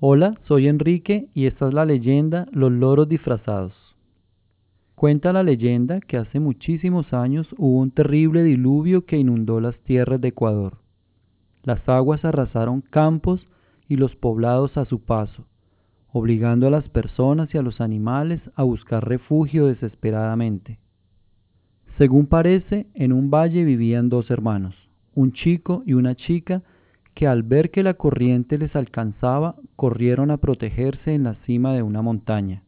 Hola, soy Enrique y esta es la leyenda Los loros disfrazados. Cuenta la leyenda que hace muchísimos años hubo un terrible diluvio que inundó las tierras de Ecuador. Las aguas arrasaron campos y los poblados a su paso, obligando a las personas y a los animales a buscar refugio desesperadamente. Según parece, en un valle vivían dos hermanos, un chico y una chica que al ver que la corriente les alcanzaba, corrieron a protegerse en la cima de una montaña.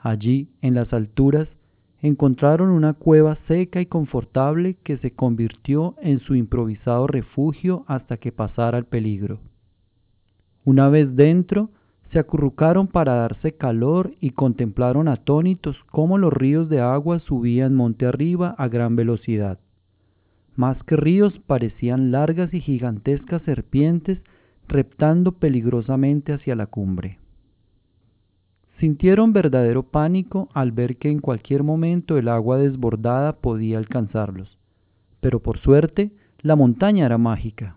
Allí, en las alturas, encontraron una cueva seca y confortable que se convirtió en su improvisado refugio hasta que pasara el peligro. Una vez dentro, se acurrucaron para darse calor y contemplaron atónitos cómo los ríos de agua subían monte arriba a gran velocidad. Más que ríos parecían largas y gigantescas serpientes reptando peligrosamente hacia la cumbre. Sintieron verdadero pánico al ver que en cualquier momento el agua desbordada podía alcanzarlos, pero por suerte la montaña era mágica.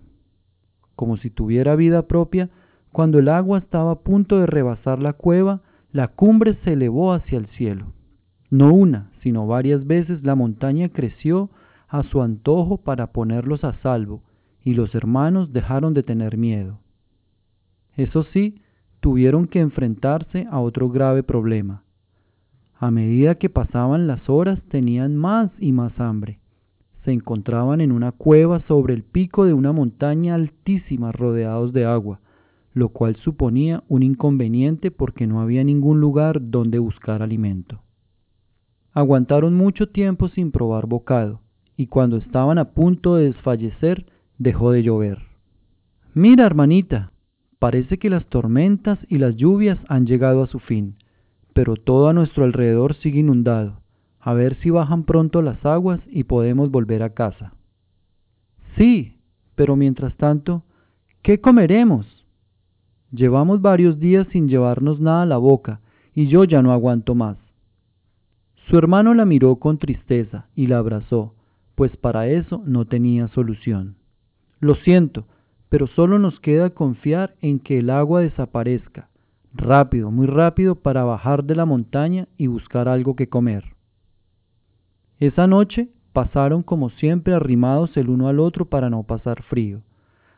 Como si tuviera vida propia, cuando el agua estaba a punto de rebasar la cueva, la cumbre se elevó hacia el cielo. No una, sino varias veces la montaña creció a su antojo para ponerlos a salvo, y los hermanos dejaron de tener miedo. Eso sí, tuvieron que enfrentarse a otro grave problema. A medida que pasaban las horas tenían más y más hambre. Se encontraban en una cueva sobre el pico de una montaña altísima rodeados de agua, lo cual suponía un inconveniente porque no había ningún lugar donde buscar alimento. Aguantaron mucho tiempo sin probar bocado, y cuando estaban a punto de desfallecer, dejó de llover. Mira, hermanita, parece que las tormentas y las lluvias han llegado a su fin, pero todo a nuestro alrededor sigue inundado. A ver si bajan pronto las aguas y podemos volver a casa. Sí, pero mientras tanto, ¿qué comeremos? Llevamos varios días sin llevarnos nada a la boca y yo ya no aguanto más. Su hermano la miró con tristeza y la abrazó, pues para eso no tenía solución. Lo siento, pero solo nos queda confiar en que el agua desaparezca, rápido, muy rápido, para bajar de la montaña y buscar algo que comer. Esa noche pasaron como siempre arrimados el uno al otro para no pasar frío.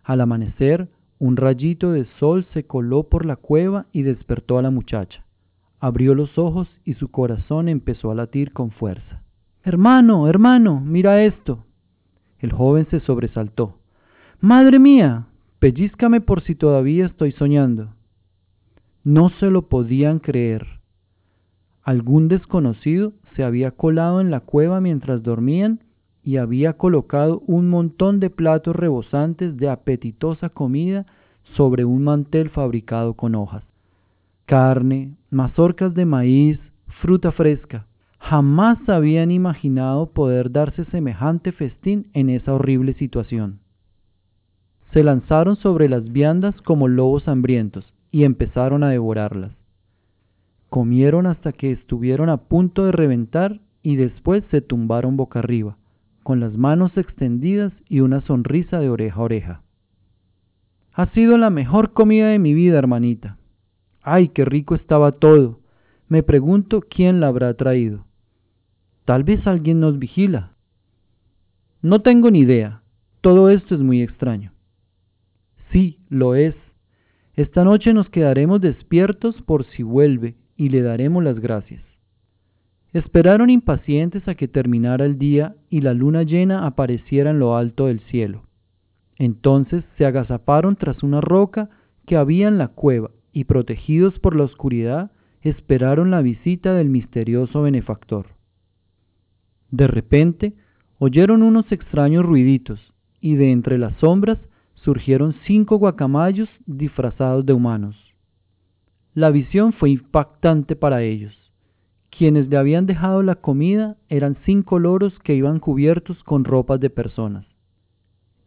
Al amanecer, un rayito de sol se coló por la cueva y despertó a la muchacha. Abrió los ojos y su corazón empezó a latir con fuerza. Hermano, hermano, mira esto. El joven se sobresaltó. Madre mía, pellízcame por si todavía estoy soñando. No se lo podían creer. Algún desconocido se había colado en la cueva mientras dormían y había colocado un montón de platos rebosantes de apetitosa comida sobre un mantel fabricado con hojas. Carne, mazorcas de maíz, fruta fresca. Jamás habían imaginado poder darse semejante festín en esa horrible situación. Se lanzaron sobre las viandas como lobos hambrientos y empezaron a devorarlas. Comieron hasta que estuvieron a punto de reventar y después se tumbaron boca arriba, con las manos extendidas y una sonrisa de oreja a oreja. Ha sido la mejor comida de mi vida, hermanita. Ay, qué rico estaba todo. Me pregunto quién la habrá traído. Tal vez alguien nos vigila. No tengo ni idea. Todo esto es muy extraño. Sí, lo es. Esta noche nos quedaremos despiertos por si vuelve y le daremos las gracias. Esperaron impacientes a que terminara el día y la luna llena apareciera en lo alto del cielo. Entonces se agazaparon tras una roca que había en la cueva y protegidos por la oscuridad esperaron la visita del misterioso benefactor. De repente oyeron unos extraños ruiditos y de entre las sombras surgieron cinco guacamayos disfrazados de humanos. La visión fue impactante para ellos. Quienes le habían dejado la comida eran cinco loros que iban cubiertos con ropas de personas.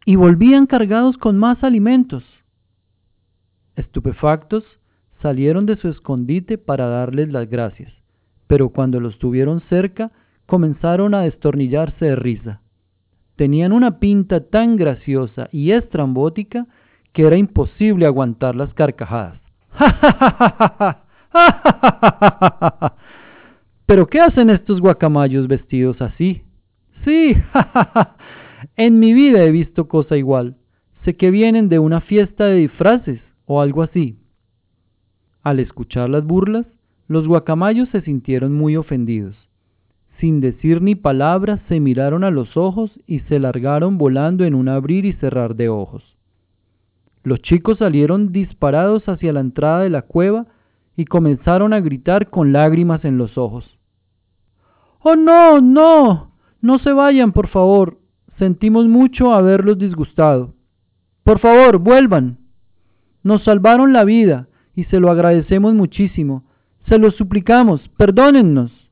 Y volvían cargados con más alimentos. Estupefactos, salieron de su escondite para darles las gracias, pero cuando los tuvieron cerca, comenzaron a destornillarse de risa. Tenían una pinta tan graciosa y estrambótica que era imposible aguantar las carcajadas. ¿Pero qué hacen estos guacamayos vestidos así? Sí, en mi vida he visto cosa igual. Sé que vienen de una fiesta de disfraces o algo así. Al escuchar las burlas, los guacamayos se sintieron muy ofendidos. Sin decir ni palabras, se miraron a los ojos y se largaron volando en un abrir y cerrar de ojos. Los chicos salieron disparados hacia la entrada de la cueva y comenzaron a gritar con lágrimas en los ojos. ¡Oh, no, no! No se vayan, por favor. Sentimos mucho haberlos disgustado. Por favor, vuelvan. Nos salvaron la vida y se lo agradecemos muchísimo. Se lo suplicamos, perdónennos.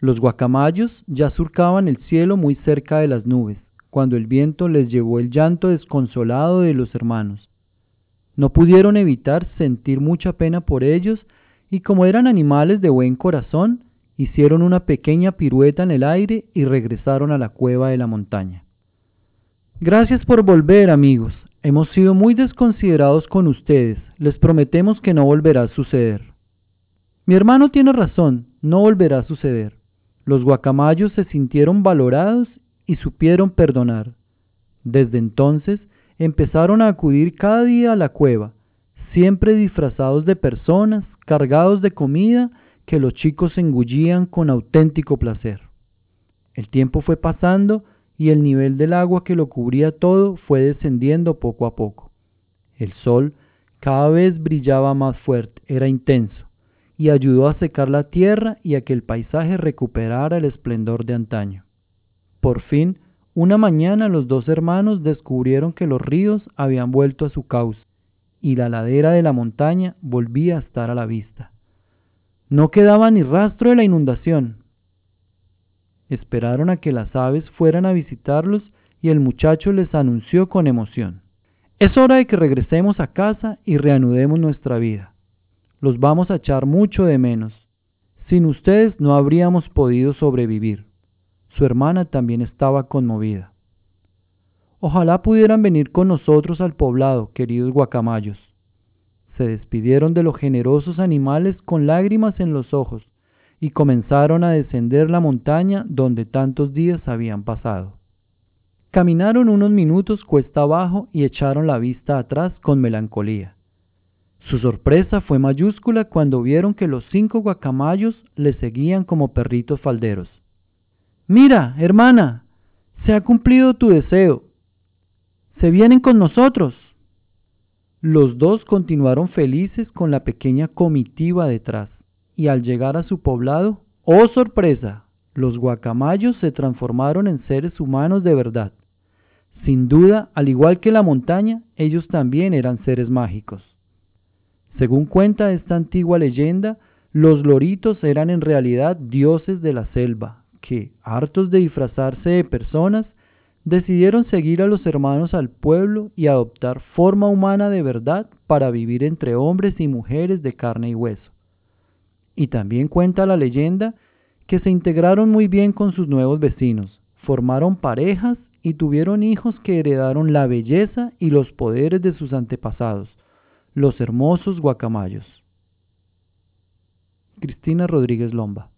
Los guacamayos ya surcaban el cielo muy cerca de las nubes, cuando el viento les llevó el llanto desconsolado de los hermanos. No pudieron evitar sentir mucha pena por ellos y como eran animales de buen corazón, hicieron una pequeña pirueta en el aire y regresaron a la cueva de la montaña. Gracias por volver, amigos. Hemos sido muy desconsiderados con ustedes. Les prometemos que no volverá a suceder. Mi hermano tiene razón, no volverá a suceder. Los guacamayos se sintieron valorados y supieron perdonar. Desde entonces empezaron a acudir cada día a la cueva, siempre disfrazados de personas, cargados de comida que los chicos engullían con auténtico placer. El tiempo fue pasando y el nivel del agua que lo cubría todo fue descendiendo poco a poco. El sol cada vez brillaba más fuerte, era intenso, y ayudó a secar la tierra y a que el paisaje recuperara el esplendor de antaño. Por fin, una mañana los dos hermanos descubrieron que los ríos habían vuelto a su cauce y la ladera de la montaña volvía a estar a la vista. No quedaba ni rastro de la inundación. Esperaron a que las aves fueran a visitarlos y el muchacho les anunció con emoción. Es hora de que regresemos a casa y reanudemos nuestra vida. Los vamos a echar mucho de menos. Sin ustedes no habríamos podido sobrevivir. Su hermana también estaba conmovida. Ojalá pudieran venir con nosotros al poblado, queridos guacamayos. Se despidieron de los generosos animales con lágrimas en los ojos y comenzaron a descender la montaña donde tantos días habían pasado. Caminaron unos minutos cuesta abajo y echaron la vista atrás con melancolía. Su sorpresa fue mayúscula cuando vieron que los cinco guacamayos le seguían como perritos falderos. Mira, hermana, se ha cumplido tu deseo. Se vienen con nosotros. Los dos continuaron felices con la pequeña comitiva detrás y al llegar a su poblado, ¡oh sorpresa! Los guacamayos se transformaron en seres humanos de verdad. Sin duda, al igual que la montaña, ellos también eran seres mágicos. Según cuenta esta antigua leyenda, los loritos eran en realidad dioses de la selva, que, hartos de disfrazarse de personas, decidieron seguir a los hermanos al pueblo y adoptar forma humana de verdad para vivir entre hombres y mujeres de carne y hueso. Y también cuenta la leyenda que se integraron muy bien con sus nuevos vecinos, formaron parejas y tuvieron hijos que heredaron la belleza y los poderes de sus antepasados, los hermosos guacamayos. Cristina Rodríguez Lomba